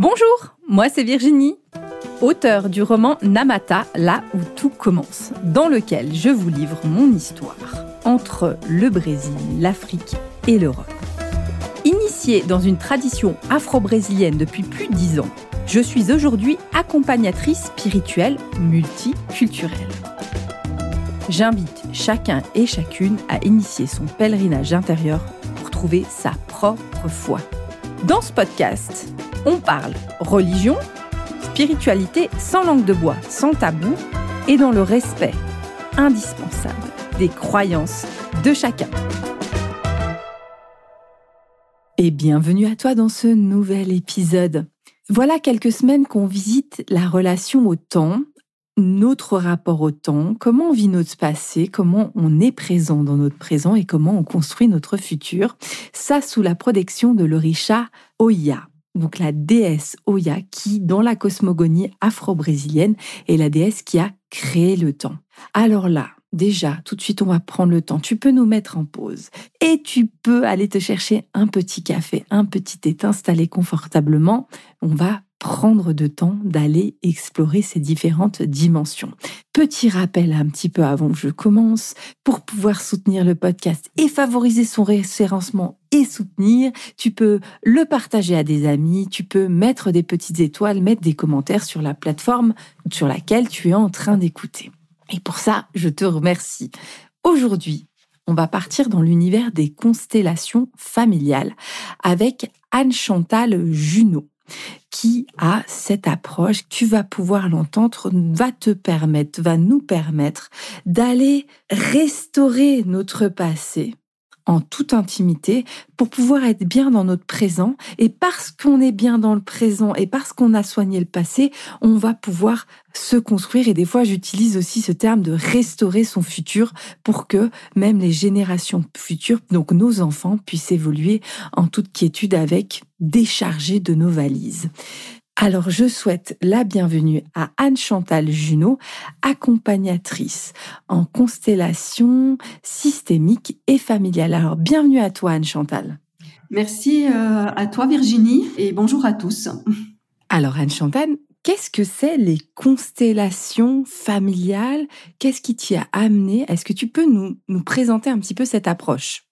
Bonjour, moi c'est Virginie, auteure du roman Namata, là où tout commence, dans lequel je vous livre mon histoire entre le Brésil, l'Afrique et l'Europe. Initiée dans une tradition afro-brésilienne depuis plus de dix ans, je suis aujourd'hui accompagnatrice spirituelle multiculturelle. J'invite chacun et chacune à initier son pèlerinage intérieur pour trouver sa propre foi. Dans ce podcast, on parle religion, spiritualité sans langue de bois, sans tabou et dans le respect indispensable des croyances de chacun. Et bienvenue à toi dans ce nouvel épisode. Voilà quelques semaines qu'on visite la relation au temps, notre rapport au temps, comment on vit notre passé, comment on est présent dans notre présent et comment on construit notre futur. Ça sous la protection de l'Orisha Oya donc la déesse Oya, qui, dans la cosmogonie afro-brésilienne, est la déesse qui a créé le temps. Alors là, déjà, tout de suite, on va prendre le temps. Tu peux nous mettre en pause et tu peux aller te chercher un petit café, un petit thé, t'installer confortablement. On va prendre de temps d'aller explorer ces différentes dimensions. Petit rappel un petit peu avant que je commence, pour pouvoir soutenir le podcast et favoriser son référencement et soutenir, tu peux le partager à des amis, tu peux mettre des petites étoiles, mettre des commentaires sur la plateforme sur laquelle tu es en train d'écouter. Et pour ça, je te remercie. Aujourd'hui, on va partir dans l'univers des constellations familiales avec Anne Chantal Junot qui a cette approche, tu vas pouvoir l'entendre, va te permettre, va nous permettre d'aller restaurer notre passé en toute intimité pour pouvoir être bien dans notre présent. Et parce qu'on est bien dans le présent et parce qu'on a soigné le passé, on va pouvoir se construire. Et des fois, j'utilise aussi ce terme de restaurer son futur pour que même les générations futures, donc nos enfants, puissent évoluer en toute quiétude avec décharger de nos valises. Alors je souhaite la bienvenue à Anne-Chantal Junot, accompagnatrice en constellation systémique et familiale. Alors bienvenue à toi Anne-Chantal. Merci euh, à toi Virginie et bonjour à tous. Alors Anne-Chantal, qu'est-ce que c'est les constellations familiales? Qu'est-ce qui t'y a amené? Est-ce que tu peux nous, nous présenter un petit peu cette approche?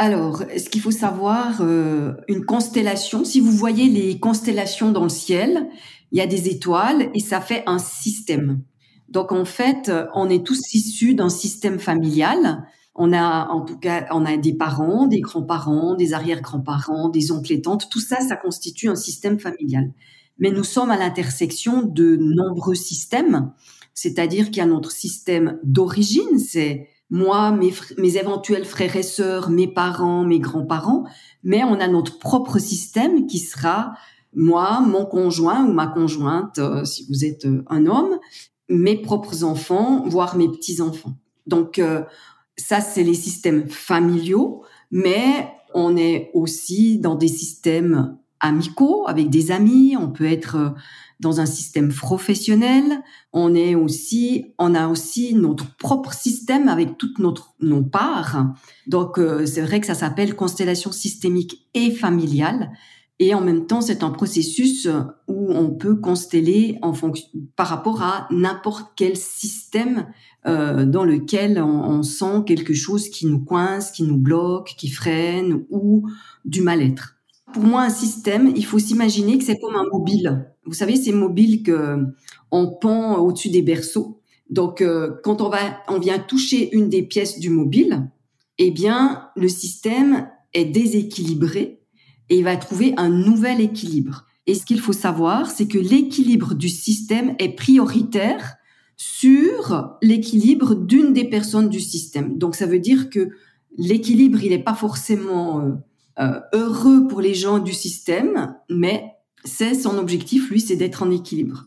Alors, ce qu'il faut savoir, euh, une constellation, si vous voyez les constellations dans le ciel, il y a des étoiles et ça fait un système. Donc en fait, on est tous issus d'un système familial. On a en tout cas, on a des parents, des grands-parents, des arrière-grands-parents, des oncles et tantes. Tout ça, ça constitue un système familial. Mais nous sommes à l'intersection de nombreux systèmes. C'est-à-dire qu'il y a notre système d'origine, c'est moi, mes, mes éventuels frères et sœurs, mes parents, mes grands-parents, mais on a notre propre système qui sera moi, mon conjoint ou ma conjointe, euh, si vous êtes euh, un homme, mes propres enfants, voire mes petits-enfants. Donc euh, ça, c'est les systèmes familiaux, mais on est aussi dans des systèmes amicaux avec des amis, on peut être dans un système professionnel. On est aussi, on a aussi notre propre système avec toutes notre, nos parts. Donc, euh, c'est vrai que ça s'appelle constellation systémique et familiale. Et en même temps, c'est un processus où on peut consteller en fonction, par rapport à n'importe quel système euh, dans lequel on, on, sent quelque chose qui nous coince, qui nous bloque, qui freine ou du mal-être. Pour moi, un système, il faut s'imaginer que c'est comme un mobile. Vous savez, ces mobiles que on pend au-dessus des berceaux. Donc, euh, quand on va, on vient toucher une des pièces du mobile, eh bien, le système est déséquilibré et il va trouver un nouvel équilibre. Et ce qu'il faut savoir, c'est que l'équilibre du système est prioritaire sur l'équilibre d'une des personnes du système. Donc, ça veut dire que l'équilibre, il n'est pas forcément euh, heureux pour les gens du système, mais c'est son objectif, lui, c'est d'être en équilibre.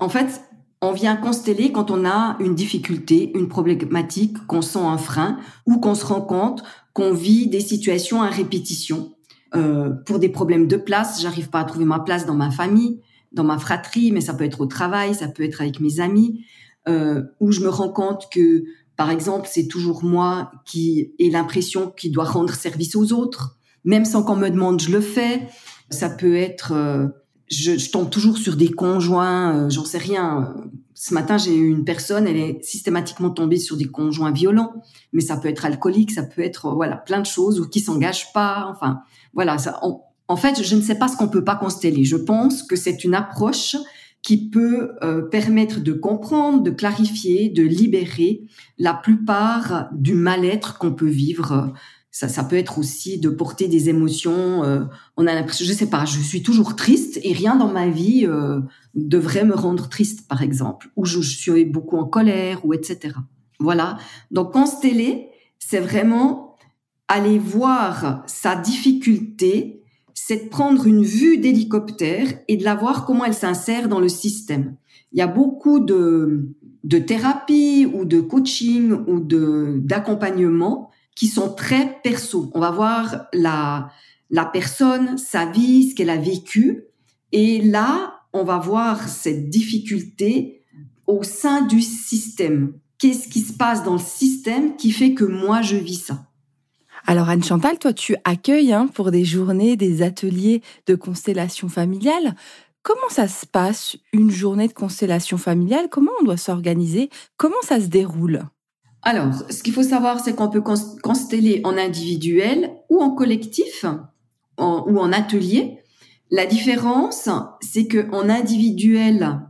En fait, on vient consteller quand on a une difficulté, une problématique, qu'on sent un frein ou qu'on se rend compte qu'on vit des situations à répétition. Euh, pour des problèmes de place, j'arrive pas à trouver ma place dans ma famille, dans ma fratrie, mais ça peut être au travail, ça peut être avec mes amis, euh, où je me rends compte que, par exemple, c'est toujours moi qui ai l'impression qu'il doit rendre service aux autres, même sans qu'on me demande, je le fais. Ça peut être, euh, je, tombe toujours sur des conjoints, euh, j'en sais rien. Ce matin, j'ai eu une personne, elle est systématiquement tombée sur des conjoints violents, mais ça peut être alcoolique, ça peut être voilà plein de choses ou qui s'engagent pas. Enfin, voilà. Ça, en fait, je ne sais pas ce qu'on peut pas consteller. Je pense que c'est une approche qui peut euh, permettre de comprendre, de clarifier, de libérer la plupart du mal-être qu'on peut vivre. Ça, peut être aussi de porter des émotions. Euh, on a l'impression, je sais pas, je suis toujours triste et rien dans ma vie euh, devrait me rendre triste, par exemple, ou je, je, suis beaucoup en colère, ou etc. Voilà. Donc consteller, c'est vraiment aller voir sa difficulté c'est de prendre une vue d'hélicoptère et de la voir comment elle s'insère dans le système. Il y a beaucoup de, de thérapie ou de coaching ou de d'accompagnement qui sont très perso. On va voir la la personne, sa vie, ce qu'elle a vécu et là, on va voir cette difficulté au sein du système. Qu'est-ce qui se passe dans le système qui fait que moi je vis ça? Alors Anne Chantal, toi tu accueilles hein, pour des journées, des ateliers de constellation familiale. Comment ça se passe une journée de constellation familiale? Comment on doit s'organiser? Comment ça se déroule? Alors, ce qu'il faut savoir, c'est qu'on peut consteller en individuel ou en collectif ou en atelier. La différence, c'est que en individuel,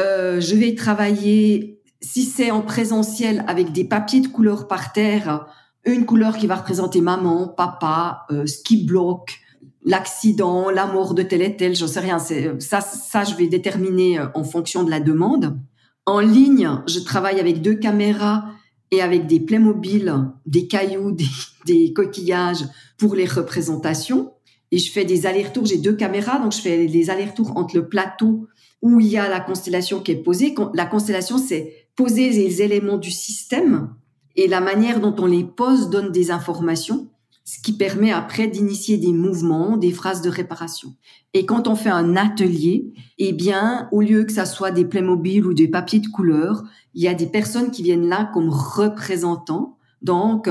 euh, je vais travailler, si c'est en présentiel, avec des papiers de couleur par terre, une couleur qui va représenter maman, papa, euh, ce qui bloque, l'accident, la mort de tel et tel, j'en sais rien. C'est ça, ça, je vais déterminer euh, en fonction de la demande. En ligne, je travaille avec deux caméras et avec des Playmobil, des cailloux, des, des coquillages pour les représentations. Et je fais des allers-retours. J'ai deux caméras, donc je fais des allers-retours entre le plateau où il y a la constellation qui est posée. La constellation, c'est poser les éléments du système et la manière dont on les pose donne des informations, ce qui permet après d'initier des mouvements, des phrases de réparation. Et quand on fait un atelier, eh bien, au lieu que ça soit des Playmobil ou des papiers de couleur, il y a des personnes qui viennent là comme représentants. Donc,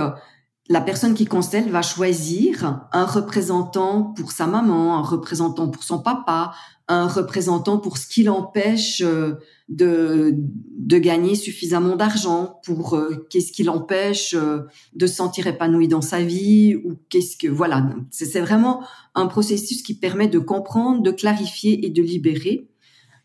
la personne qui constelle va choisir un représentant pour sa maman, un représentant pour son papa, un représentant pour ce qui l'empêche euh, de, de gagner suffisamment d'argent, pour euh, qu'est-ce qui l'empêche euh, de se sentir épanoui dans sa vie, ou qu'est-ce que voilà. C'est vraiment un processus qui permet de comprendre, de clarifier et de libérer.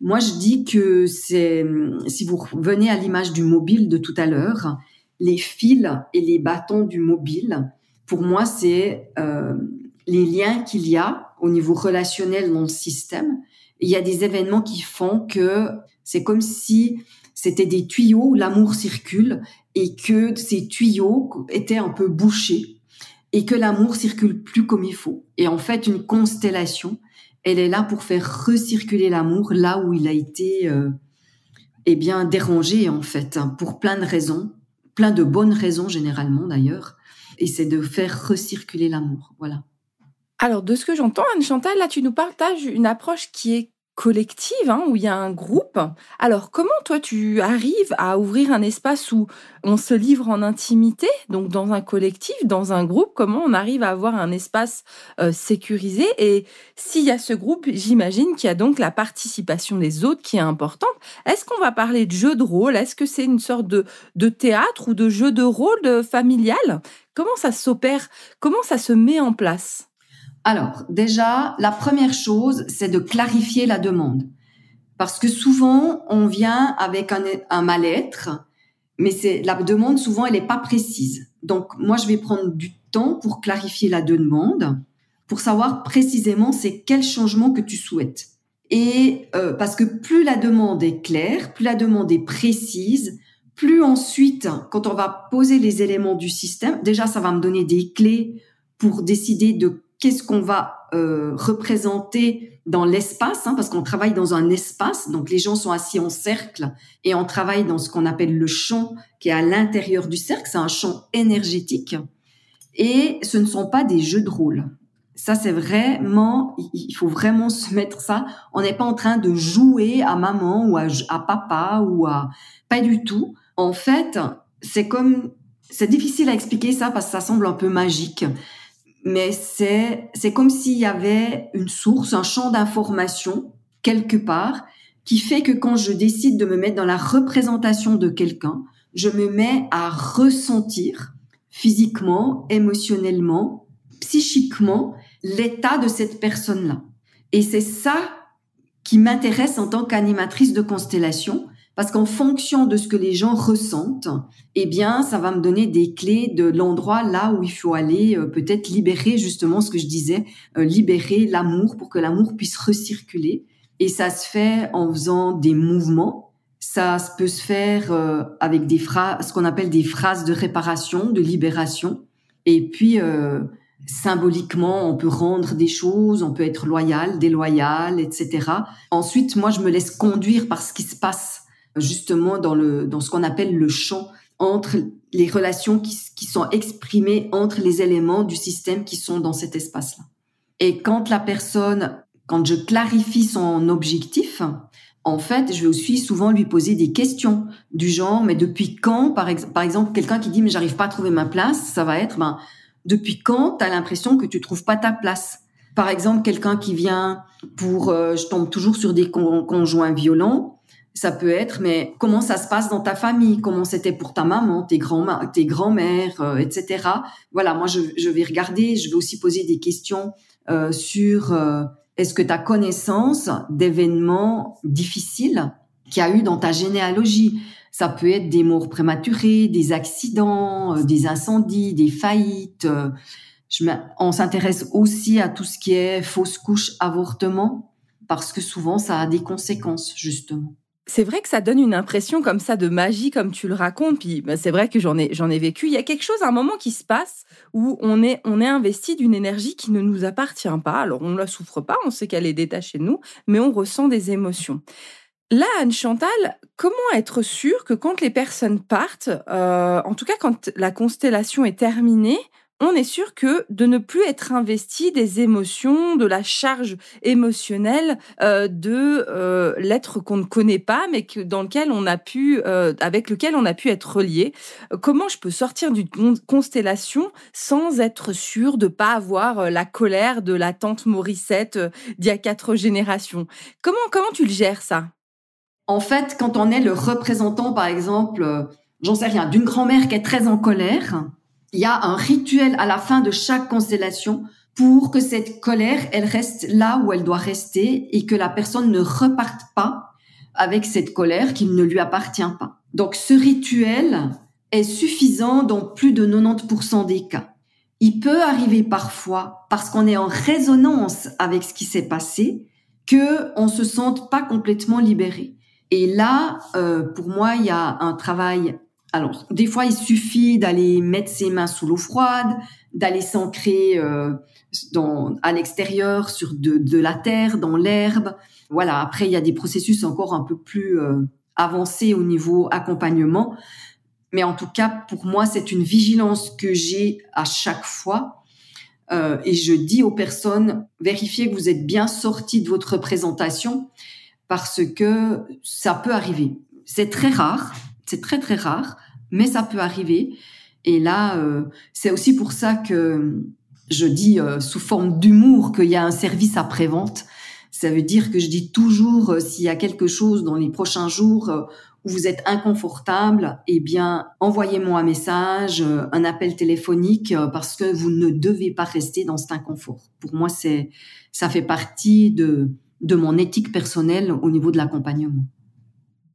Moi, je dis que c'est si vous venez à l'image du mobile de tout à l'heure, les fils et les bâtons du mobile, pour moi, c'est les liens qu'il y a au niveau relationnel dans le système il y a des événements qui font que c'est comme si c'était des tuyaux où l'amour circule et que ces tuyaux étaient un peu bouchés et que l'amour circule plus comme il faut. Et en fait, une constellation, elle est là pour faire recirculer l'amour là où il a été, euh, eh bien, dérangé en fait, hein, pour plein de raisons, plein de bonnes raisons généralement d'ailleurs. Et c'est de faire recirculer l'amour, voilà. Alors, de ce que j'entends, Anne Chantal, là, tu nous partages une approche qui est collective, hein, où il y a un groupe. Alors, comment toi, tu arrives à ouvrir un espace où on se livre en intimité, donc dans un collectif, dans un groupe, comment on arrive à avoir un espace euh, sécurisé? Et s'il y a ce groupe, j'imagine qu'il y a donc la participation des autres qui est importante. Est-ce qu'on va parler de jeu de rôle? Est-ce que c'est une sorte de, de théâtre ou de jeu de rôle familial? Comment ça s'opère? Comment ça se met en place? Alors, déjà, la première chose, c'est de clarifier la demande. Parce que souvent, on vient avec un, mal-être, mais c'est la demande, souvent, elle n'est pas précise. Donc, moi, je vais prendre du temps pour clarifier la demande, pour savoir précisément c'est quel changement que tu souhaites. Et euh, parce que plus la demande est claire, plus la demande est précise, plus ensuite, quand on va poser les éléments du système, déjà, ça va me donner des clés pour décider de qu'est-ce qu'on va euh, représenter dans l'espace, hein, parce qu'on travaille dans un espace, donc les gens sont assis en cercle et on travaille dans ce qu'on appelle le champ qui est à l'intérieur du cercle, c'est un champ énergétique et ce ne sont pas des jeux de rôle. Ça, c'est vraiment, il faut vraiment se mettre ça. On n'est pas en train de jouer à maman ou à, à papa ou à, pas du tout. En fait, c'est comme, c'est difficile à expliquer ça parce que ça semble un peu magique mais c'est c'est comme s'il y avait une source, un champ d'information quelque part qui fait que quand je décide de me mettre dans la représentation de quelqu'un, je me mets à ressentir physiquement, émotionnellement, psychiquement l'état de cette personne-là. Et c'est ça qui m'intéresse en tant qu'animatrice de constellation, parce qu'en fonction de ce que les gens ressentent, eh bien, ça va me donner des clés de l'endroit là où il faut aller, euh, peut-être libérer justement ce que je disais, euh, libérer l'amour pour que l'amour puisse recirculer. Et ça se fait en faisant des mouvements. Ça peut se faire euh, avec des phrases, ce qu'on appelle des phrases de réparation, de libération. Et puis, symboliquement, on peut rendre des choses, on peut être loyal, déloyal, etc. Ensuite, moi, je me laisse conduire par ce qui se passe justement dans le dans ce qu'on appelle le champ entre les relations qui, qui sont exprimées entre les éléments du système qui sont dans cet espace-là. Et quand la personne, quand je clarifie son objectif, en fait, je vais aussi souvent lui poser des questions du genre, mais depuis quand, par, par exemple, quelqu'un qui dit, mais j'arrive pas à trouver ma place, ça va être, ben, depuis quand tu as l'impression que tu trouves pas ta place? Par exemple, quelqu'un qui vient pour, euh, je tombe toujours sur des conjoints violents, ça peut être, mais comment ça se passe dans ta famille? Comment c'était pour ta maman, tes grands tes grands-mères, euh, etc. Voilà, moi je, je, vais regarder, je vais aussi poser des questions euh, sur est-ce que tu as connaissance d'événements difficiles qu'il y a eu dans ta généalogie? Ça peut être des morts prématurées, des accidents, euh, des incendies, des faillites. Euh, je on s'intéresse aussi à tout ce qui est fausse couche, avortement, parce que souvent ça a des conséquences, justement. C'est vrai que ça donne une impression comme ça de magie, comme tu le racontes. Puis bah, c'est vrai que j'en ai, j'en ai vécu. Il y a quelque chose, un moment qui se passe où on est, on est investi d'une énergie qui ne nous appartient pas. Alors on ne la souffre pas, on sait qu'elle est détachée de nous, mais on ressent des émotions. Là, Anne Chantal, comment être sûr que quand les personnes partent, euh, en tout cas quand la constellation est terminée, on est sûr que de ne plus être investi des émotions, de la charge émotionnelle euh, de euh, l'être qu'on ne connaît pas, mais dans lequel on a pu, avec lequel on a pu être relié. Comment je peux sortir d'une constellation sans être sûr de pas avoir la colère de la tante Mauricette d'il y a quatre générations? Comment comment tu le gères ça? En fait, quand on est le représentant, par exemple, euh, j'en sais rien, d'une grand-mère qui est très en colère, il y a un rituel à la fin de chaque constellation pour que cette colère, elle reste là où elle doit rester et que la personne ne reparte pas avec cette colère qui ne lui appartient pas. Donc ce rituel est suffisant dans plus de 90% des cas. Il peut arriver parfois, parce qu'on est en résonance avec ce qui s'est passé, que on se sente pas complètement libéré. Et là, euh, pour moi, il y a un travail. Alors, des fois, il suffit d'aller mettre ses mains sous l'eau froide, d'aller s'ancrer euh, à l'extérieur, sur de, de, la terre, dans l'herbe. Voilà. Après, il y a des processus encore un peu plus euh, avancés au niveau accompagnement. Mais en tout cas, pour moi, c'est une vigilance que j'ai à chaque fois. Euh, et je dis aux personnes, vérifiez que vous êtes bien sorti de votre représentation parce que ça peut arriver. C'est très rare, c'est très très rare, mais ça peut arriver. Et là, euh, c'est aussi pour ça que je dis euh, sous forme d'humour qu'il y a un service après-vente. Ça veut dire que je dis toujours euh, s'il y a quelque chose dans les prochains jours où vous êtes inconfortable, eh bien, envoyez-moi un message, un appel téléphonique, parce que vous ne devez pas rester dans cet inconfort. Pour moi, c'est, ça fait partie de, de mon éthique personnelle au niveau de l'accompagnement.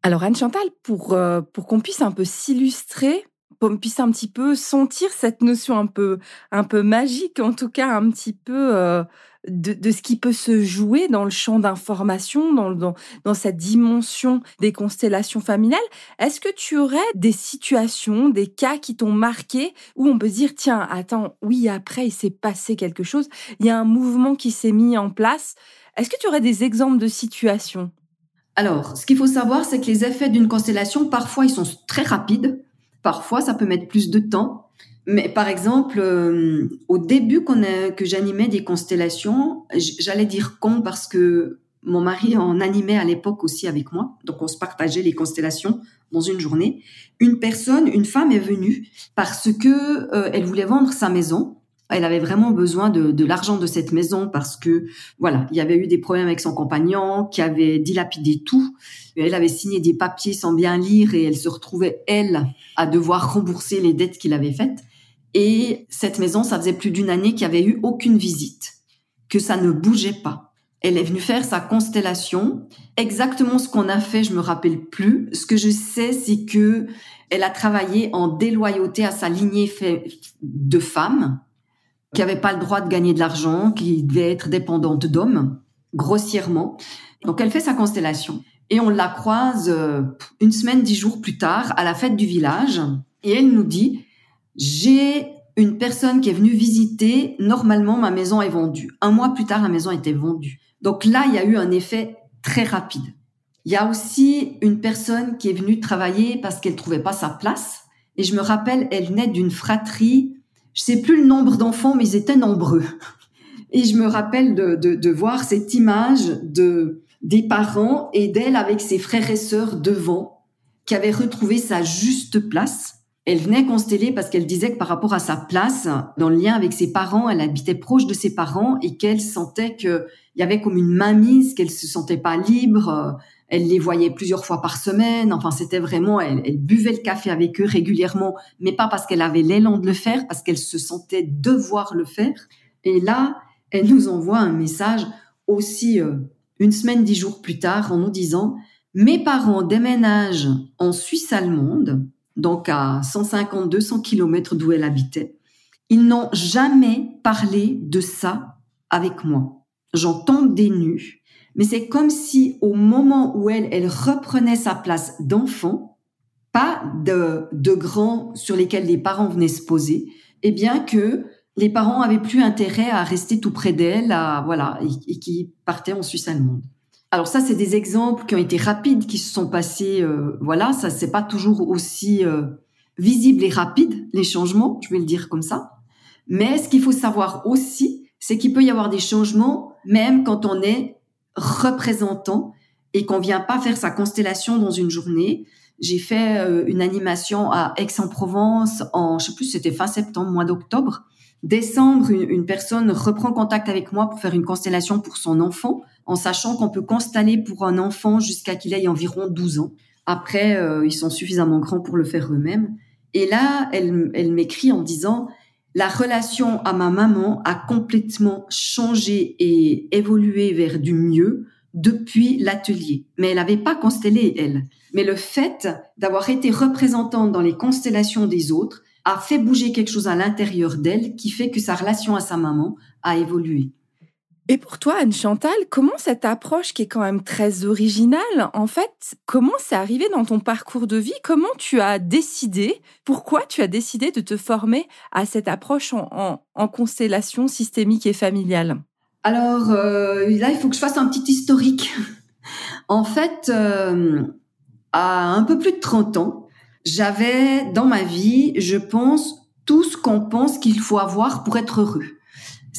Alors Anne Chantal, pour, euh, pour qu'on puisse un peu s'illustrer, pour qu'on puisse un petit peu sentir cette notion un peu, un peu magique, en tout cas un petit peu euh, de, de, ce qui peut se jouer dans le champ d'information, dans, dans, dans cette dimension des constellations familiales, est-ce que tu aurais des situations, des cas qui t'ont marqué où on peut dire, tiens, attends, oui, après, il s'est passé quelque chose, il y a un mouvement qui s'est mis en place. Est-ce que tu aurais des exemples de situations? Alors, ce qu'il faut savoir, c'est que les effets d'une constellation, parfois, ils sont très rapides. Parfois, ça peut mettre plus de temps. Mais par exemple, euh, au début que j'animais des constellations, j'allais dire con parce que mon mari en animait à l'époque aussi avec moi. Donc, on se partageait les constellations dans une journée. Une personne, une femme est venue parce que euh, elle voulait vendre sa maison Elle avait vraiment besoin de, de l'argent de cette maison parce que voilà, il y avait eu des problèmes avec son compagnon qui avait dilapidé tout. Elle avait signé des papiers sans bien lire et elle se retrouvait elle à devoir rembourser les dettes qu'il avait faites. Et cette maison, ça faisait plus d'une année qu'il n'y avait eu aucune visite, que ça ne bougeait pas. Elle est venue faire sa constellation. Exactement ce qu'on a fait, je me rappelle plus. Ce que je sais, c'est que elle a travaillé en déloyauté à sa lignée de femmes qui n'avaient pas le droit de gagner de l'argent, qui devaient être dépendantes d'hommes, grossièrement. Donc elle fait sa constellation. Et on la croise euh, une semaine, dix jours plus tard, à la fête du village. Et elle nous dit, j'ai une personne qui est venue visiter, normalement ma maison est vendue. Un mois plus tard, la maison était vendue. Donc là, il y a eu un effet très rapide. Il y a aussi une personne qui est venue travailler parce qu'elle trouvait pas sa place. Et je me rappelle, elle venait d'une fratrie. Je sais plus le nombre d'enfants, mais ils étaient nombreux. Et je me rappelle de, voir cette image de des parents et d'elle avec ses frères et sœurs devant, qui avaient retrouvé sa juste place elle venait consteller parce qu'elle disait que par rapport à sa place, dans le lien avec ses parents, elle habitait proche de ses parents et qu'elle sentait qu'il y avait comme une mainmise, qu'elle se sentait pas libre. Elle les voyait plusieurs fois par semaine. Enfin, c'était vraiment, elle, buvait le café avec eux régulièrement, mais pas parce qu'elle avait l'élan de le faire, parce qu'elle se sentait devoir le faire. Et là, elle nous envoie un message aussi euh, une semaine, dix jours plus tard, en nous disant, mes parents déménagent en Suisse allemande donc à 150-200 kilomètres d'où elle habitait. Ils n'ont jamais parlé de ça avec moi. J'en tombe des nues, mais c'est comme si au moment où elle, elle reprenait sa place d'enfant, pas de, de grands sur lesquels les parents venaient se poser, eh bien que les parents avaient plus intérêt à rester tout près d'elle, à, voilà, et, et qui partaient en Suisse allemande. Alors ça, c'est des exemples qui ont été rapides, qui se sont passés. Euh, voilà, ça c'est pas toujours aussi euh, visible et rapide les changements, je vais le dire comme ça. Mais ce qu'il faut savoir aussi, c'est qu'il peut y avoir des changements même quand on est représentant et qu'on vient pas faire sa constellation dans une journée. J'ai fait euh, une animation à Aix-en-Provence en, je sais plus, c'était fin septembre, mois d'octobre. Décembre, une personne reprend contact avec moi pour faire une constellation pour son enfant en sachant qu'on peut constater pour un enfant jusqu'à qu'il ait environ 12 ans. Après, euh, ils sont suffisamment grands pour le faire eux-mêmes. Et là, elle, elle m'écrit en disant, la relation à ma maman a complètement changé et évolué vers du mieux depuis l'atelier. Mais elle n'avait pas constellé, elle. Mais le fait d'avoir été représentante dans les constellations des autres a fait bouger quelque chose à l'intérieur d'elle qui fait que sa relation à sa maman a évolué. Et pour toi, Anne Chantal, comment cette approche qui est quand même très originale, en fait, comment c'est arrivé dans ton parcours de vie? Comment tu as décidé Pourquoi tu as décidé de te former à cette approche en, constellation systémique et familiale? Alors euh, là, il faut que je fasse un petit historique. en fait, euh, à un peu plus de 30 ans, j'avais dans ma vie, je pense, tout ce qu'on pense qu'il faut avoir pour être heureux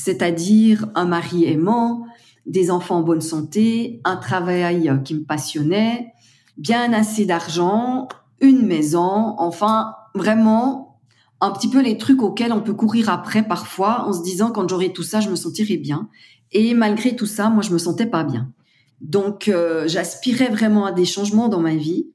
c'est-à-dire un mari aimant, des enfants en bonne santé, un travail qui me passionnait, bien assez d'argent, une maison, enfin vraiment un petit peu les trucs auxquels on peut courir après parfois en se disant quand j'aurai tout ça, je me sentirai bien. Et malgré tout ça, moi, je me sentais pas bien. Donc, euh, j'aspirais vraiment à des changements dans ma vie.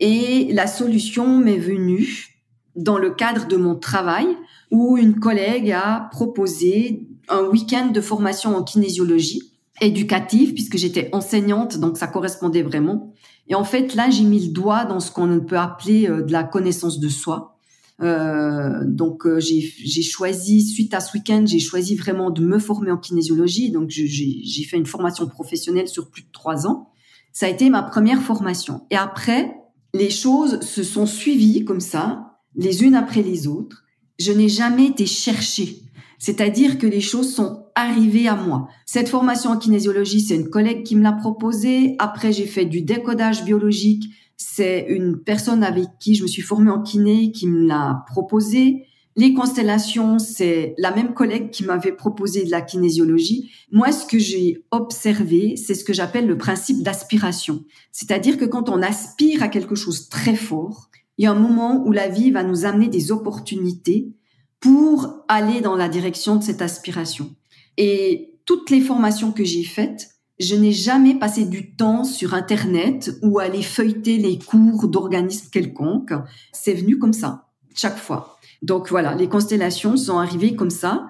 Et la solution m'est venue dans le cadre de mon travail où une collègue a proposé un week-end de formation en kinésiologie éducative puisque j'étais enseignante, donc ça correspondait vraiment. Et en fait, là, j'ai mis le doigt dans ce qu'on peut appeler euh, de la connaissance de soi. Euh, donc, euh, j'ai choisi, suite à ce week-end, j'ai choisi vraiment de me former en kinésiologie. Donc, j'ai fait une formation professionnelle sur plus de trois ans. Ça a été ma première formation. Et après, les choses se sont suivies comme ça, les unes après les autres. Je n'ai jamais été chercher c'est-à-dire que les choses sont arrivées à moi. Cette formation en kinésiologie, c'est une collègue qui me l'a proposée. Après, j'ai fait du décodage biologique. C'est une personne avec qui je me suis formée en kiné qui me l'a proposé. Les constellations, c'est la même collègue qui m'avait proposé de la kinésiologie. Moi, ce que j'ai observé, c'est ce que j'appelle le principe d'aspiration. C'est-à-dire que quand on aspire à quelque chose très fort, il y a un moment où la vie va nous amener des opportunités pour aller dans la direction de cette aspiration. Et toutes les formations que j'ai faites, je n'ai jamais passé du temps sur Internet ou aller feuilleter les cours d'organismes quelconques. C'est venu comme ça, chaque fois. Donc voilà, les constellations sont arrivées comme ça.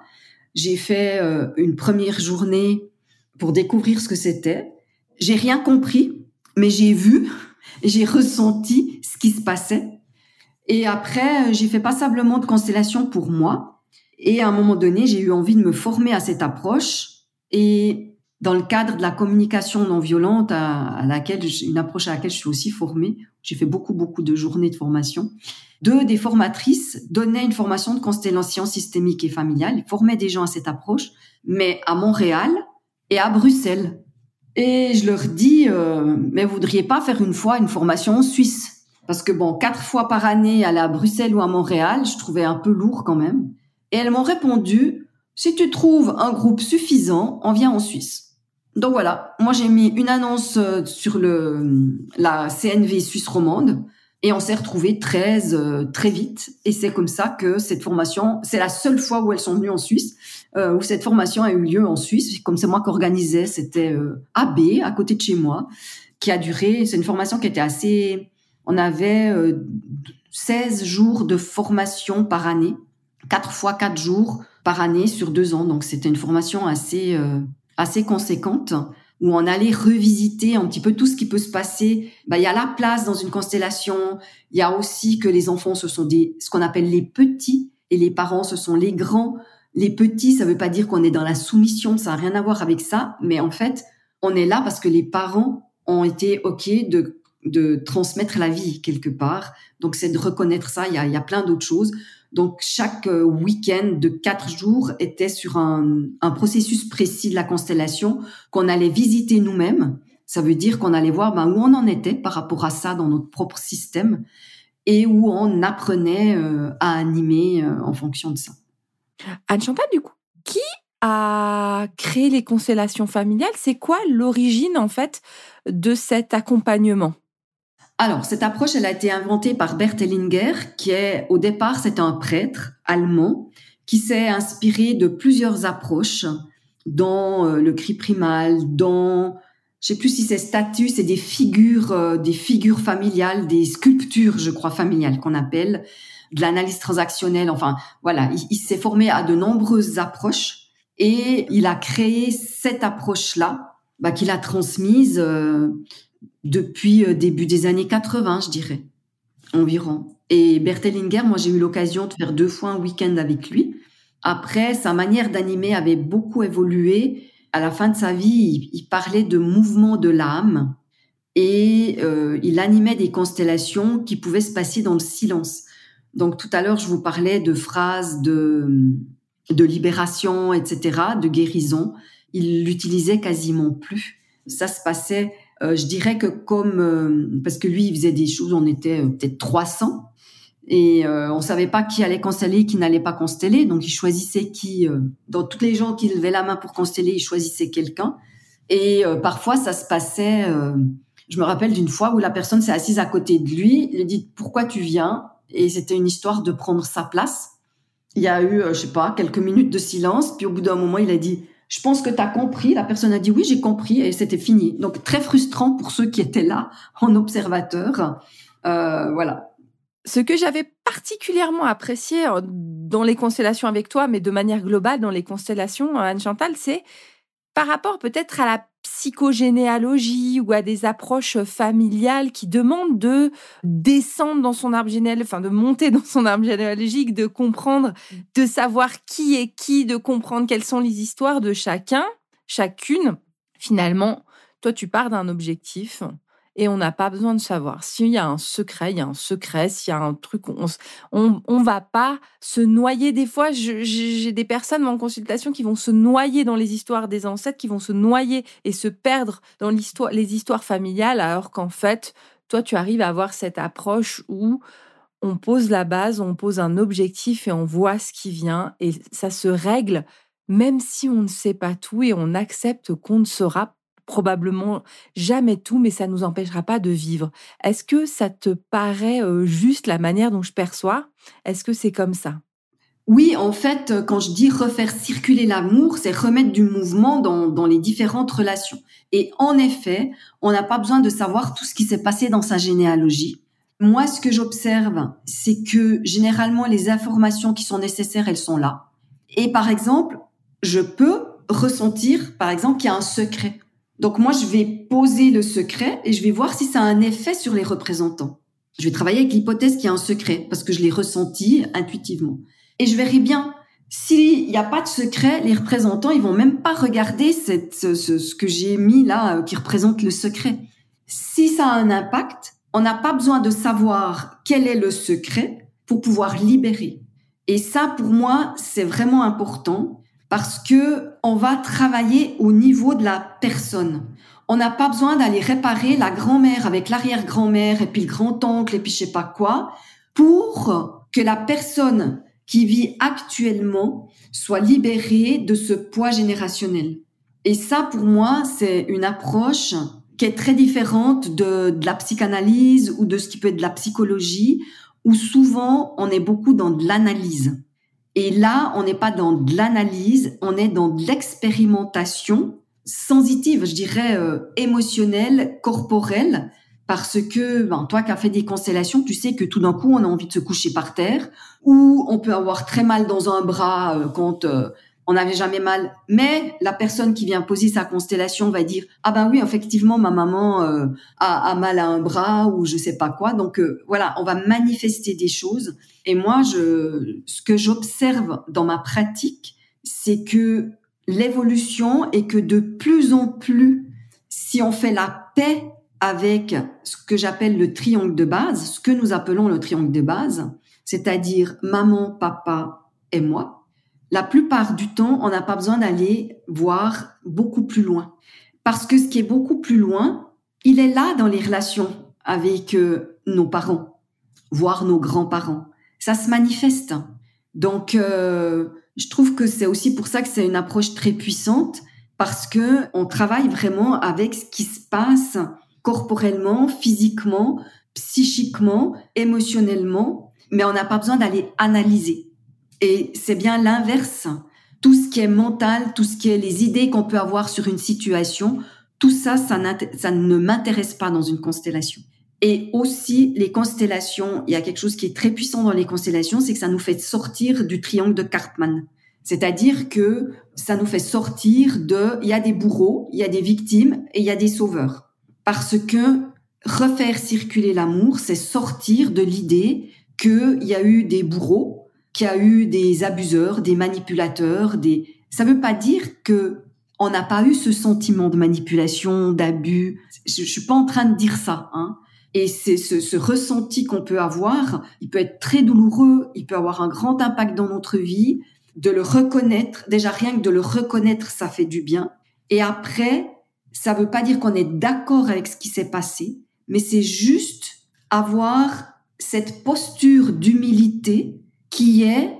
J'ai fait euh, une première journée pour découvrir ce que c'était. J'ai rien compris, mais j'ai vu, j'ai ressenti ce qui se passait. Et après, j'ai fait passablement de constellations pour moi. Et à un moment donné, j'ai eu envie de me former à cette approche. Et dans le cadre de la communication non violente, à, laquelle une approche à laquelle je suis aussi formée. J'ai fait beaucoup, beaucoup de journées de formation. Deux des formatrices donnaient une formation de constellation systémique et familiale. Ils formaient des gens à cette approche, mais à Montréal et à Bruxelles. Et je leur dis, euh, mais vous voudriez pas faire une fois une formation en Suisse? Parce que bon, quatre fois par année, aller à Bruxelles ou à Montréal, je trouvais un peu lourd quand même. Et elles m'ont répondu, si tu trouves un groupe suffisant, on vient en Suisse. Donc voilà, moi j'ai mis une annonce euh, sur le la CNV suisse romande et on s'est retrouvé 13 euh, très vite et c'est comme ça que cette formation, c'est la seule fois où elles sont venues en Suisse euh, où cette formation a eu lieu en Suisse comme c'est moi qui organisais, c'était AB à côté de chez moi qui a duré, c'est une formation qui était assez on avait 16 jours de formation par année, 4 fois 4 jours par année sur deux ans donc c'était une formation assez assez conséquente où on allait revisiter un petit peu tout ce qui peut se passer. Bah, il y a la place dans une constellation. Il y a aussi que les enfants, ce sont des, ce qu'on appelle les petits et les parents, ce sont les grands. Les petits, ça veut pas dire qu'on est dans la soumission, ça n'a rien à voir avec ça. Mais en fait, on est là parce que les parents ont été OK de, de transmettre la vie quelque part. Donc, c'est de reconnaître ça. Il y a, il y a plein d'autres choses. Donc chaque euh, week-end de quatre jours était sur un, processus précis de la constellation qu'on allait visiter nous-mêmes. Ça veut dire qu'on allait voir ben, où on en était par rapport à ça dans notre propre système et où on apprenait euh, à animer euh, en fonction de ça. Anne Chantal, du coup, qui a créé les constellations familiales? C'est quoi l'origine en fait de cet accompagnement? Alors, cette approche, elle a été inventée par Bert Hellinger, qui est, au départ, c'est un prêtre allemand qui s'est inspiré de plusieurs approches dans euh, le cri primal, dans, je sais plus si c'est statues, c'est des figures, euh, des figures familiales, des sculptures, je crois, familiales qu'on appelle, de l'analyse transactionnelle. Enfin, voilà, il, s'est formé à de nombreuses approches et il a créé cette approche-là, bah, qu'il a transmise euh, depuis euh, début des années 80, je dirais, environ. Et Bertelinger, moi, j'ai eu l'occasion de faire deux fois un week-end avec lui. Après, sa manière d'animer avait beaucoup évolué. À la fin de sa vie, il, parlait de mouvement de l'âme et euh, il animait des constellations qui pouvaient se passer dans le silence. Donc tout à l'heure, je vous parlais de phrases de, de libération, etc., de guérison. Il l'utilisait quasiment plus. Ça se passait euh, je dirais que comme euh, parce que lui il faisait des choses, on était euh, peut-être 300 et on savait pas qui allait consteller, qui n'allait pas consteller, donc il choisissait qui. dans toutes les gens qui levaient la main pour consteller, il choisissait quelqu'un. Et parfois ça se passait. je me rappelle d'une fois où la personne s'est assise à côté de lui, il lui dit pourquoi tu viens? Et c'était une histoire de prendre sa place. Il y a eu, je sais pas, quelques minutes de silence, puis au bout d'un moment il a dit je pense que tu as compris. La personne a dit oui, j'ai compris et c'était fini. Donc très frustrant pour ceux qui étaient là en observateur. Euh, voilà. Ce que j'avais particulièrement apprécié euh, dans les constellations avec toi, mais de manière globale dans les constellations, euh, Anne Chantal, c'est par rapport peut-être à la psychogénéalogie ou à des approches familiales qui demandent de descendre dans son arbre généalogique, de monter dans son arbre généalogique, de comprendre, de savoir qui est qui, de comprendre quelles sont les histoires de chacun, chacune. Finalement, toi, tu pars d'un objectif et on n'a pas besoin de savoir. S'il y a un secret, il y a un secret. S'il y a un truc, on, on, on va pas se noyer. Des fois, j'ai des personnes en consultation qui vont se noyer dans les histoires des ancêtres, qui vont se noyer et se perdre dans l'histoire, les histoires familiales, alors qu'en fait, toi, tu arrives à avoir cette approche où on pose la base, on pose un objectif et on voit ce qui vient et ça se règle même si on ne sait pas tout et on accepte qu'on ne sera probablement jamais tout, mais ça ne nous empêchera pas de vivre. Est-ce que ça te paraît juste la manière dont je perçois? Est-ce que c'est comme ça? Oui, en fait, quand je dis refaire circuler l'amour, c'est remettre du mouvement dans, dans les différentes relations. Et en effet, on n'a pas besoin de savoir tout ce qui s'est passé dans sa généalogie. Moi, ce que j'observe, c'est que généralement, les informations qui sont nécessaires, elles sont là. Et par exemple, je peux ressentir, par exemple, qu'il y a un secret. Donc moi, je vais poser le secret et je vais voir si ça a un effet sur les représentants. Je vais travailler avec l'hypothèse qu'il y a un secret parce que je l'ai ressenti intuitivement. Et je verrai bien s'il n'y a pas de secret, les représentants, ils vont même pas regarder ce, que j'ai mis là euh, qui représente le secret. Si ça a un impact, on n'a pas besoin de savoir quel est le secret pour pouvoir libérer. Et ça, pour moi, c'est vraiment important parce que on va travailler au niveau de la personne. On n'a pas besoin d'aller réparer la grand-mère avec l'arrière-grand-mère et puis le grand-oncle et puis je sais pas quoi pour que la personne qui vit actuellement soit libérée de ce poids générationnel. Et ça, pour moi, c'est une approche qui est très différente de, de, la psychanalyse ou de ce qui peut être de la psychologie, où souvent on est beaucoup dans de l'analyse. Et là, on n'est pas dans de l'analyse, on est dans de l'expérimentation sensitive, je dirais euh, émotionnelle, corporelle, parce que ben, toi qui as fait des constellations, tu sais que tout d'un coup, on a envie de se coucher par terre, ou on peut avoir très mal dans un bras euh, quand euh, on n'avait jamais mal. Mais la personne qui vient poser sa constellation va dire ah ben oui effectivement ma maman euh, a, a, mal à un bras ou je sais pas quoi. Donc euh, voilà, on va manifester des choses. Et moi, je, ce que j'observe dans ma pratique, c'est que l'évolution est que de plus en plus, si on fait la paix avec ce que j'appelle le triangle de base, ce que nous appelons le triangle de base, c'est-à-dire maman, papa et moi, la plupart du temps, on n'a pas besoin d'aller voir beaucoup plus loin. Parce que ce qui est beaucoup plus loin, il est là dans les relations avec euh, nos parents, voire nos grands-parents. Ça se manifeste. Donc, euh, je trouve que c'est aussi pour ça que c'est une approche très puissante, parce que on travaille vraiment avec ce qui se passe corporellement, physiquement, psychiquement, émotionnellement, mais on n'a pas besoin d'aller analyser. Et c'est bien l'inverse. Tout ce qui est mental, tout ce qui est les idées qu'on peut avoir sur une situation, tout ça, ça, ça ne m'intéresse pas dans une constellation. Et aussi, les constellations, il y a quelque chose qui est très puissant dans les constellations, c'est que ça nous fait sortir du triangle de Cartman. C'est-à-dire que ça nous fait sortir de, il y a des bourreaux, il y a des victimes et il y a des sauveurs. Parce que refaire circuler l'amour, c'est sortir de l'idée qu'il y a eu des bourreaux, qu'il y a eu des abuseurs, des manipulateurs, des. Ça veut pas dire que on n'a pas eu ce sentiment de manipulation, d'abus. Je, je suis pas en train de dire ça, hein. Et c'est ce, ce, ressenti qu'on peut avoir, il peut être très douloureux, il peut avoir un grand impact dans notre vie. De le reconnaître, déjà rien que de le reconnaître, ça fait du bien. Et après, ça veut pas dire qu'on est d'accord avec ce qui s'est passé, mais c'est juste avoir cette posture d'humilité qui est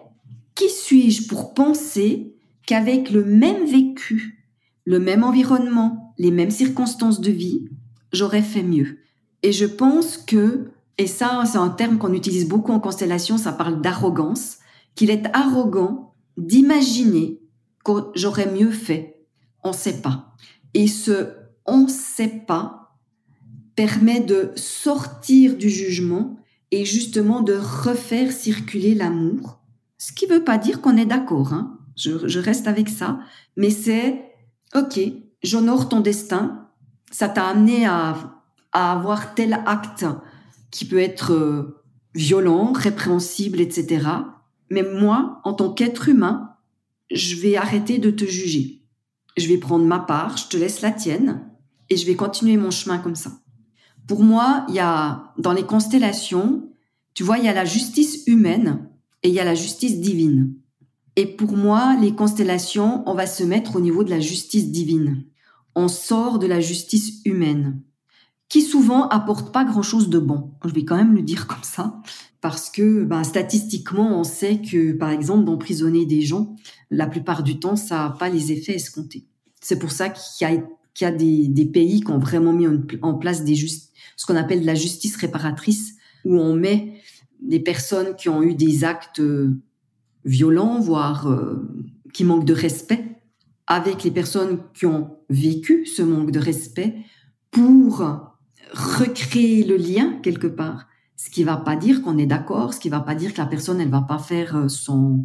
qui suis-je pour penser qu'avec le même vécu, le même environnement, les mêmes circonstances de vie, j'aurais fait mieux? Et je pense que, et ça c'est un terme qu'on utilise beaucoup en constellation, ça parle d'arrogance, qu'il est arrogant d'imaginer que j'aurais mieux fait. On ne sait pas. Et ce on ne sait pas permet de sortir du jugement et justement de refaire circuler l'amour. Ce qui ne veut pas dire qu'on est d'accord, hein. je, je, reste avec ça, mais c'est, ok, j'honore ton destin, ça t'a amené à, à, avoir tel acte qui peut être euh, violent, répréhensible, etc. Mais moi, en tant qu'être humain, je vais arrêter de te juger. Je vais prendre ma part, je te laisse la tienne, et je vais continuer mon chemin comme ça. Pour moi, il y a dans les constellations, tu vois, il y a la justice humaine et il y a la justice divine. Et pour moi, les constellations, on va se mettre au niveau de la justice divine. On sort de la justice humaine, qui souvent apporte pas grand-chose de bon. Je vais quand même le dire comme ça, parce que ben, statistiquement, on sait que, par exemple, d'emprisonner des gens, la plupart du temps, ça n'a pas les effets escomptés. C'est pour ça qu'il y a, qu'il y a des, pays qui ont vraiment mis en place des just, ce qu'on appelle la justice réparatrice, où on met des personnes qui ont eu des actes euh, violent, voire euh, qui manque de respect, avec les personnes qui ont vécu ce manque de respect, pour recréer le lien quelque part. Ce qui va pas dire qu'on est d'accord, ce qui va pas dire que la personne elle va pas faire euh, son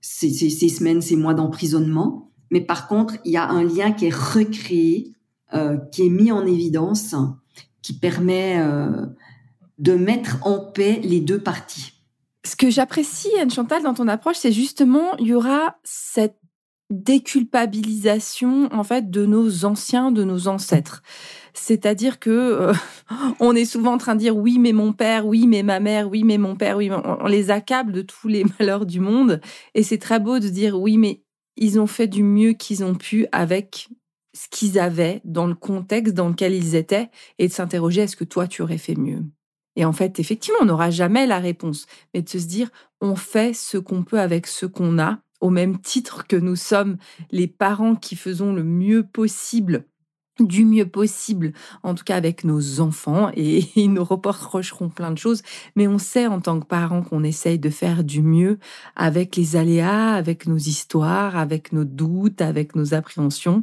ses, semaines, ses mois d'emprisonnement, mais par contre il y a un lien qui est recréé, qui est mis en évidence, qui permet de mettre en paix les deux parties. Ce que j'apprécie, Anne Chantal, dans ton approche, c'est justement, il y aura cette déculpabilisation en fait de nos anciens, de nos ancêtres. C'est-à-dire que euh, on est souvent en train de dire oui mais mon père, oui mais ma mère, oui mais mon père, oui on, les accable de tous les malheurs du monde et c'est très beau de dire oui mais ils ont fait du mieux qu'ils ont pu avec ce qu'ils avaient dans le contexte dans lequel ils étaient et de s'interroger est-ce que toi tu aurais fait mieux? Et en fait, effectivement, on n'aura jamais la réponse, mais de se dire, on fait ce qu'on peut avec ce qu'on a, au même titre que nous sommes les parents qui faisons le mieux possible du mieux possible, en tout cas avec nos enfants, et ils nous reprocheront plein de choses, mais on sait en tant que parents qu'on essaye de faire du mieux avec les aléas, avec nos histoires, avec nos doutes, avec nos appréhensions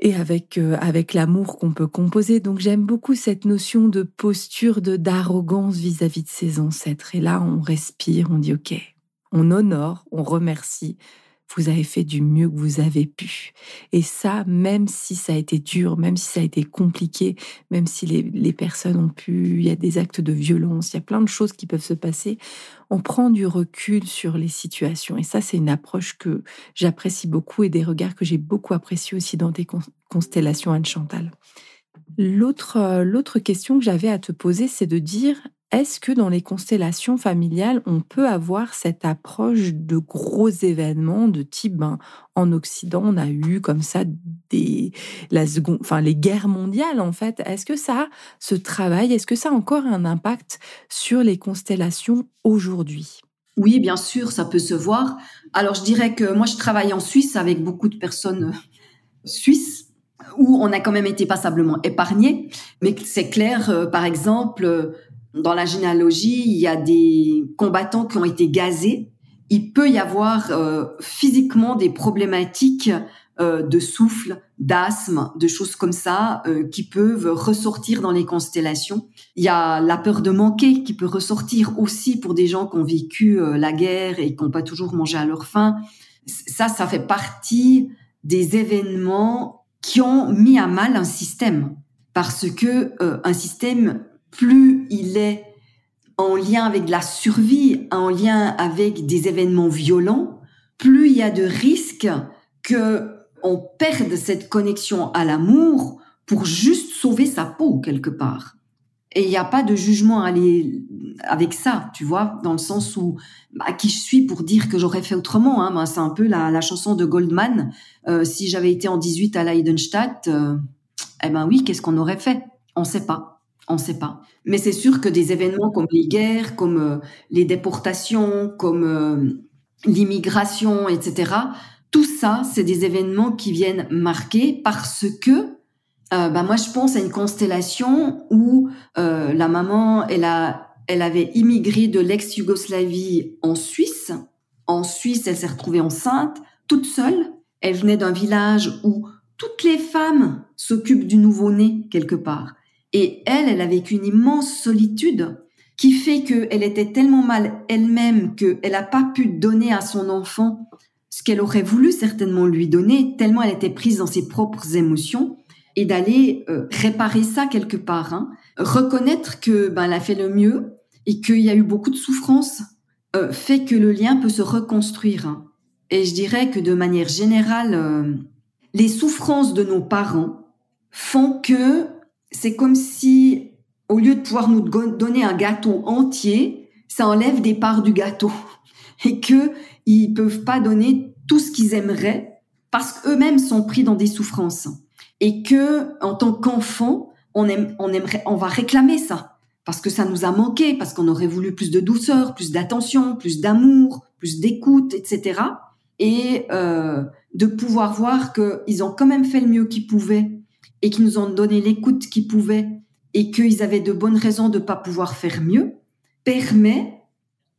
et avec euh, avec l'amour qu'on peut composer. Donc j'aime beaucoup cette notion de posture de d'arrogance vis-à-vis de ses ancêtres. Et là, on respire, on dit OK, on honore, on remercie. Vous avez fait du mieux que vous avez pu. Et ça, même si ça a été dur, même si ça a été compliqué, même si les, les personnes ont pu, il y a des actes de violence, il y a plein de choses qui peuvent se passer, on prend du recul sur les situations. Et ça, c'est une approche que j'apprécie beaucoup et des regards que j'ai beaucoup appréciés aussi dans tes constellations, Anne-Chantal. L'autre, euh, l'autre question que j'avais à te poser, c'est de dire, est-ce que dans les constellations familiales, on peut avoir cette approche de gros événements de type, ben, en Occident, on a eu comme ça des, la seconde, enfin, les guerres mondiales, en fait. Est-ce que ça se travaille? Est-ce que ça a encore un impact sur les constellations aujourd'hui? Oui, bien sûr, ça peut se voir. Alors, je dirais que moi, je travaille en Suisse avec beaucoup de personnes euh, suisses où on a quand même été passablement épargnés. Mais c'est clair, euh, par exemple, dans la généalogie, il y a des combattants qui ont été gazés. Il peut y avoir euh, physiquement des problématiques euh, de souffle, d'asthme, de choses comme ça euh, qui peuvent ressortir dans les constellations. Il y a la peur de manquer qui peut ressortir aussi pour des gens qui ont vécu la guerre et qui n'ont pas toujours mangé à leur faim. Ça, ça fait partie des événements qui ont mis à mal un système parce que un système plus il est en lien avec la survie, en lien avec des événements violents, plus il y a de risques que on perde cette connexion à l'amour pour juste sauver sa peau quelque part. Et il n'y a pas de jugement à aller avec ça, tu vois, dans le sens où bah, qui je suis pour dire que j'aurais fait autrement. Hein, bah, c'est un peu la, chanson de Goldman. Euh, si j'avais été en 18 à Leidenstadt, euh, eh ben oui, qu'est-ce qu'on aurait fait? On ne sait pas. On ne sait pas. Mais c'est sûr que des événements comme les guerres, comme euh, les déportations, comme euh, l'immigration, etc., tout ça, c'est des événements qui viennent marquer parce que euh, bah moi, je pense à une constellation où la maman, elle, a, elle avait immigré de l'ex-Yougoslavie en Suisse. En Suisse, elle s'est retrouvée enceinte, toute seule. Elle venait d'un village où toutes les femmes s'occupent du nouveau-né quelque part. Et elle, elle a vécu une immense solitude qui fait qu'elle était tellement mal elle-même qu'elle n'a pas pu donner à son enfant ce qu'elle aurait voulu certainement lui donner, tellement elle était prise dans ses propres émotions, et d'aller euh, réparer ça quelque part. Hein. Reconnaître que ben, elle a fait le mieux et qu'il y a eu beaucoup de souffrance euh, fait que le lien peut se reconstruire. Et je dirais que de manière générale, euh, les souffrances de nos parents font que c'est comme si, au lieu de pouvoir nous donner un gâteau entier, ça enlève des parts du gâteau et que ils peuvent pas donner tout ce qu'ils aimeraient parce qu'eux-mêmes sont pris dans des souffrances et que en tant qu'enfant, on, on va réclamer ça parce que ça nous a manqué, parce qu'on aurait voulu plus de douceur, plus d'attention, plus d'amour, plus d'écoute, etc. Et euh, de pouvoir voir qu'ils ont quand même fait le mieux qu'ils pouvaient et qui nous ont donné l'écoute qu'ils pouvaient et qu'ils avaient de bonnes raisons de ne pas pouvoir faire mieux, permet,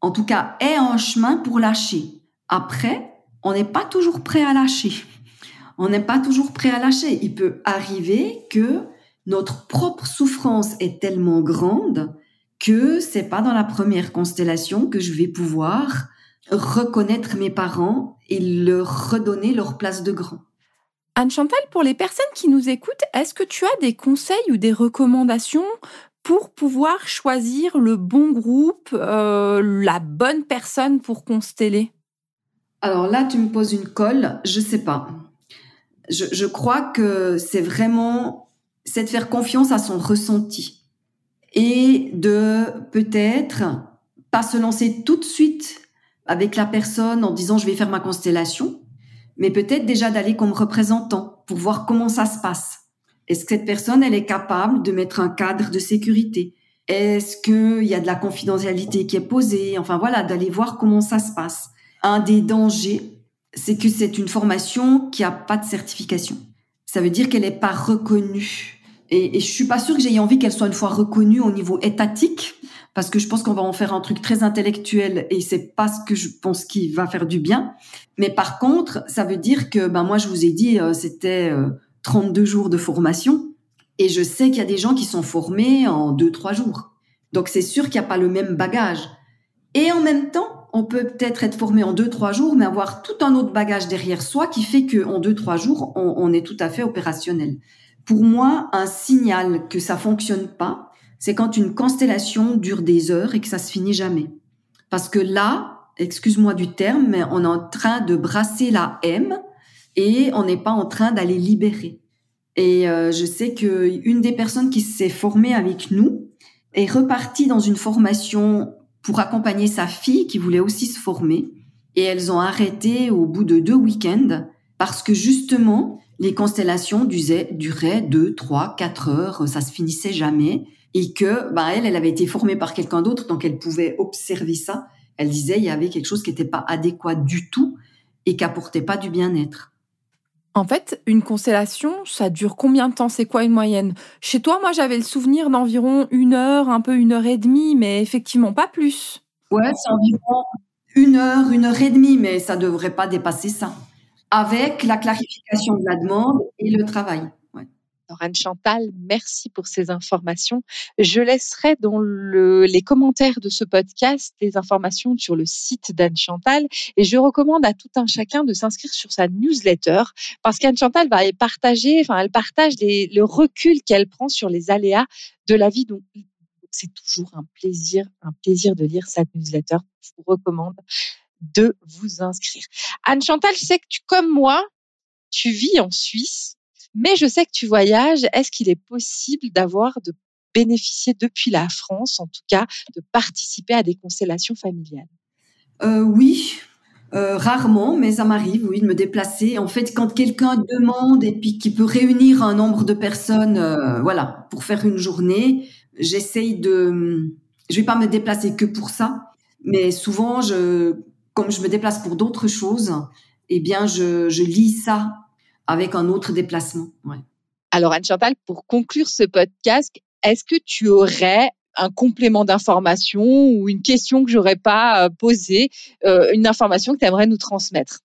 en tout cas, est un chemin pour lâcher. Après, on n'est pas toujours prêt à lâcher. On n'est pas toujours prêt à lâcher. Il peut arriver que notre propre souffrance est tellement grande que c'est pas dans la première constellation que je vais pouvoir reconnaître mes parents et leur redonner leur place de grand. Anne Chantal, pour les personnes qui nous écoutent, est-ce que tu as des conseils ou des recommandations pour pouvoir choisir le bon groupe, euh, la bonne personne pour consteller? Alors là, tu me poses une colle, je sais pas. Je, je crois que c'est vraiment, c'est de faire confiance à son ressenti et de peut-être pas se lancer tout de suite avec la personne en disant je vais faire ma constellation, mais peut-être déjà d'aller comme représentant pour voir comment ça se passe. Est-ce que cette personne, elle est capable de mettre un cadre de sécurité? Est-ce qu'il y a de la confidentialité qui est posée? Enfin voilà, d'aller voir comment ça se passe. Un des dangers, c'est que c'est une formation qui a pas de certification. Ça veut dire qu'elle n'est pas reconnue et, je suis pas sûre que j'ai envie qu'elle soit une fois reconnue au niveau étatique, parce que je pense qu'on va en faire un truc très intellectuel et c'est pas ce que je pense qui va faire du bien. Mais par contre, ça veut dire que ben moi je vous ai dit euh, c'était 32 euh, jours de formation et je sais qu'il y a des gens qui sont formés en 2 3 jours. Donc c'est sûr qu'il n'y a pas le même bagage. Et en même temps, on peut peut-être être formé en 2 3 jours mais avoir tout un autre bagage derrière soi qui fait que en 2 3 jours, on est tout à fait opérationnel. Pour moi, un signal que ça fonctionne pas, c'est quand une constellation dure des heures et que ça se finit jamais. Parce que là, excuse-moi du terme, mais on est en train de brasser la M et on n'est pas en train d'aller libérer. Et euh, je sais que une des personnes qui s'est formée avec nous est repartie dans une formation pour accompagner sa fille qui voulait aussi se former. Et elles ont arrêté au bout de deux week-ends parce que justement, les constellations duraient, deux, trois, quatre heures, ça se finissait jamais, et que bah elle, elle avait été formée par quelqu'un d'autre, donc elle pouvait observer ça. Elle disait il y avait quelque chose qui n'était pas adéquat du tout et qui apportait pas du bien-être. En fait, une constellation, ça dure combien de temps? C'est quoi une moyenne? Chez toi, moi, j'avais le souvenir d'environ une heure, un peu une heure et demie, mais effectivement pas plus. Ouais, c'est environ une heure, une heure et demie, mais ça devrait pas dépasser ça avec la clarification de la demande et le travail. Anne Chantal, merci pour ces informations. Je laisserai dans les commentaires de ce podcast les informations sur le site d'Anne Chantal et je recommande à tout un chacun de s'inscrire sur sa newsletter parce qu'Anne Chantal va partager, enfin elle partage le recul qu'elle prend sur les aléas de la vie. Donc c'est toujours un plaisir, un plaisir de lire sa newsletter. Je vous recommande de vous inscrire. Anne Chantal, je sais que tu, comme moi, tu vis en Suisse, mais je sais que tu voyages. Est-ce qu'il est possible d'avoir, de bénéficier depuis la France, en tout cas, de participer à des constellations familiales? Euh, Oui, euh, rarement, mais ça m'arrive, oui, de me déplacer. En fait, quand quelqu'un demande et puis qui peut réunir un nombre de personnes, euh, voilà, pour faire une journée, j'essaye de. Je vais pas me déplacer que pour ça, mais souvent, je, comme je me déplace pour d'autres choses, eh bien, je, lis ça avec un autre déplacement. Alors, Anne-Chantal, pour conclure ce podcast, est-ce que tu aurais un complément d'information ou une question que j'aurais pas euh, posée, euh, une information que tu aimerais nous transmettre?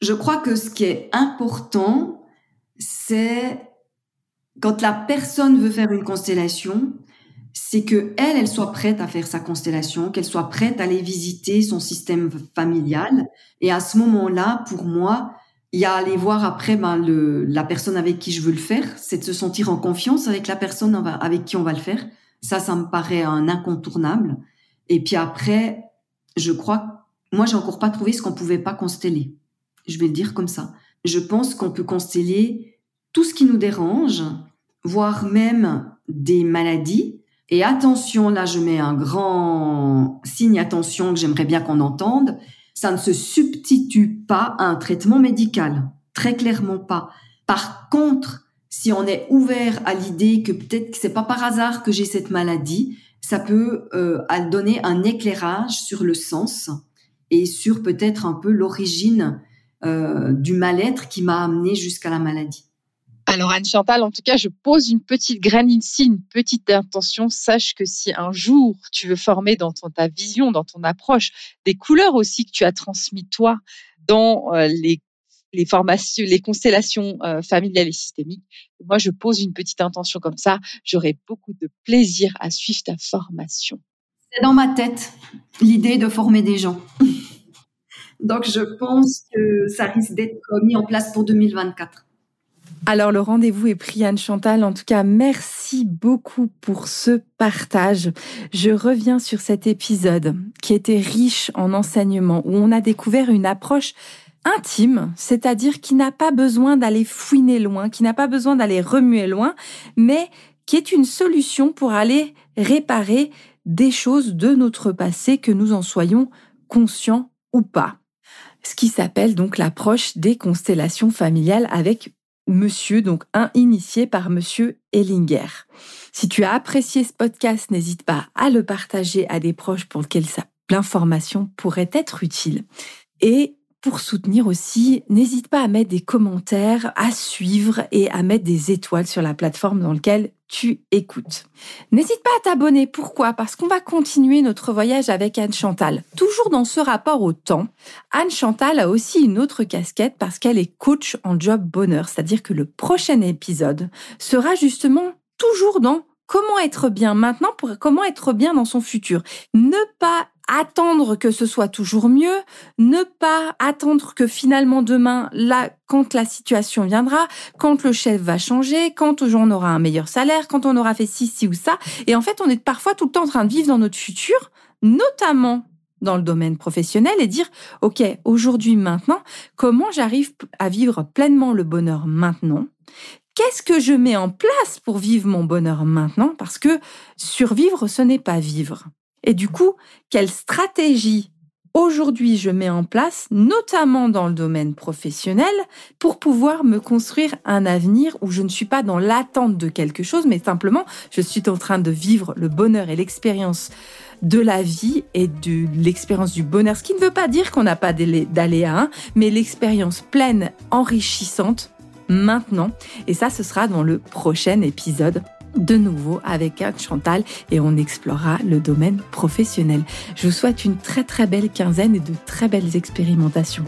Je crois que ce qui est important, c'est quand la personne veut faire une constellation, c'est que elle, elle soit prête à faire sa constellation, qu'elle soit prête à aller visiter son système familial. Et à ce moment-là, pour moi, il y a aller voir après ben, le, la personne avec qui je veux le faire, c'est de se sentir en confiance avec la personne avec qui on va le faire. Ça, ça me paraît un incontournable. Et puis après, je crois, moi, j'ai encore pas trouvé ce qu'on pouvait pas consteller. Je vais le dire comme ça. Je pense qu'on peut consteller tout ce qui nous dérange, voire même des maladies, et attention, là je mets un grand signe attention que j'aimerais bien qu'on entende, ça ne se substitue pas à un traitement médical, très clairement pas. Par contre, si on est ouvert à l'idée que peut-être que c'est pas par hasard que j'ai cette maladie, ça peut euh, donner un éclairage sur le sens et sur peut-être un peu l'origine euh, du mal-être qui m'a amené jusqu'à la maladie. Alors Anne Chantal, en tout cas, je pose une petite graine ici, une petite intention. Sache que si un jour tu veux former dans ta vision, dans ton approche, des couleurs aussi que tu as transmis toi dans euh, les les formations, les constellations euh, familiales et systémiques. Moi, je pose une petite intention comme ça. J'aurai beaucoup de plaisir à suivre ta formation. C'est dans ma tête l'idée de former des gens. Donc, je pense que ça risque d'être mis en place pour 2024. Alors le rendez-vous est pris Anne Chantal. En tout cas, merci beaucoup pour ce partage. Je reviens sur cet épisode qui était riche en enseignements où on a découvert une approche intime, c'est-à-dire qui n'a pas besoin d'aller fouiner loin, qui n'a pas besoin d'aller remuer loin, mais qui est une solution pour aller réparer des choses de notre passé, que nous en soyons conscients ou pas. Ce qui s'appelle donc l'approche des constellations familiales avec monsieur, donc un initié par monsieur Ellinger. Si tu as apprécié ce podcast, n'hésite pas à le partager à des proches pour lesquels l'information pourrait être utile. Et pour soutenir aussi, n'hésite pas à mettre des commentaires, à suivre et à mettre des étoiles sur la plateforme dans laquelle tu écoutes. N'hésite pas à t'abonner. Pourquoi? Parce qu'on va continuer notre voyage avec Anne Chantal. Toujours dans ce rapport au temps, Anne Chantal a aussi une autre casquette parce qu'elle est coach en job bonheur. C'est-à-dire que le prochain épisode sera justement toujours dans comment être bien maintenant pour comment être bien dans son futur. Ne pas attendre que ce soit toujours mieux, ne pas attendre que finalement demain, là, quand la situation viendra, quand le chef va changer, quand on aura un meilleur salaire, quand on aura fait ci, ci ou ça. Et en fait, on est parfois tout le temps en train de vivre dans notre futur, notamment dans le domaine professionnel et dire, OK, aujourd'hui, maintenant, comment j'arrive à vivre pleinement le bonheur maintenant? Qu'est-ce que je mets en place pour vivre mon bonheur maintenant? Parce que survivre, ce n'est pas vivre. Et du coup, quelle stratégie aujourd'hui je mets en place, notamment dans le domaine professionnel, pour pouvoir me construire un avenir où je ne suis pas dans l'attente de quelque chose, mais simplement je suis en train de vivre le bonheur et l'expérience de la vie et de l'expérience du bonheur. Ce qui ne veut pas dire qu'on n'a pas d'aléas, hein, mais l'expérience pleine, enrichissante maintenant. Et ça, ce sera dans le prochain épisode de nouveau avec Anne Chantal et on explorera le domaine professionnel. Je vous souhaite une très très belle quinzaine et de très belles expérimentations.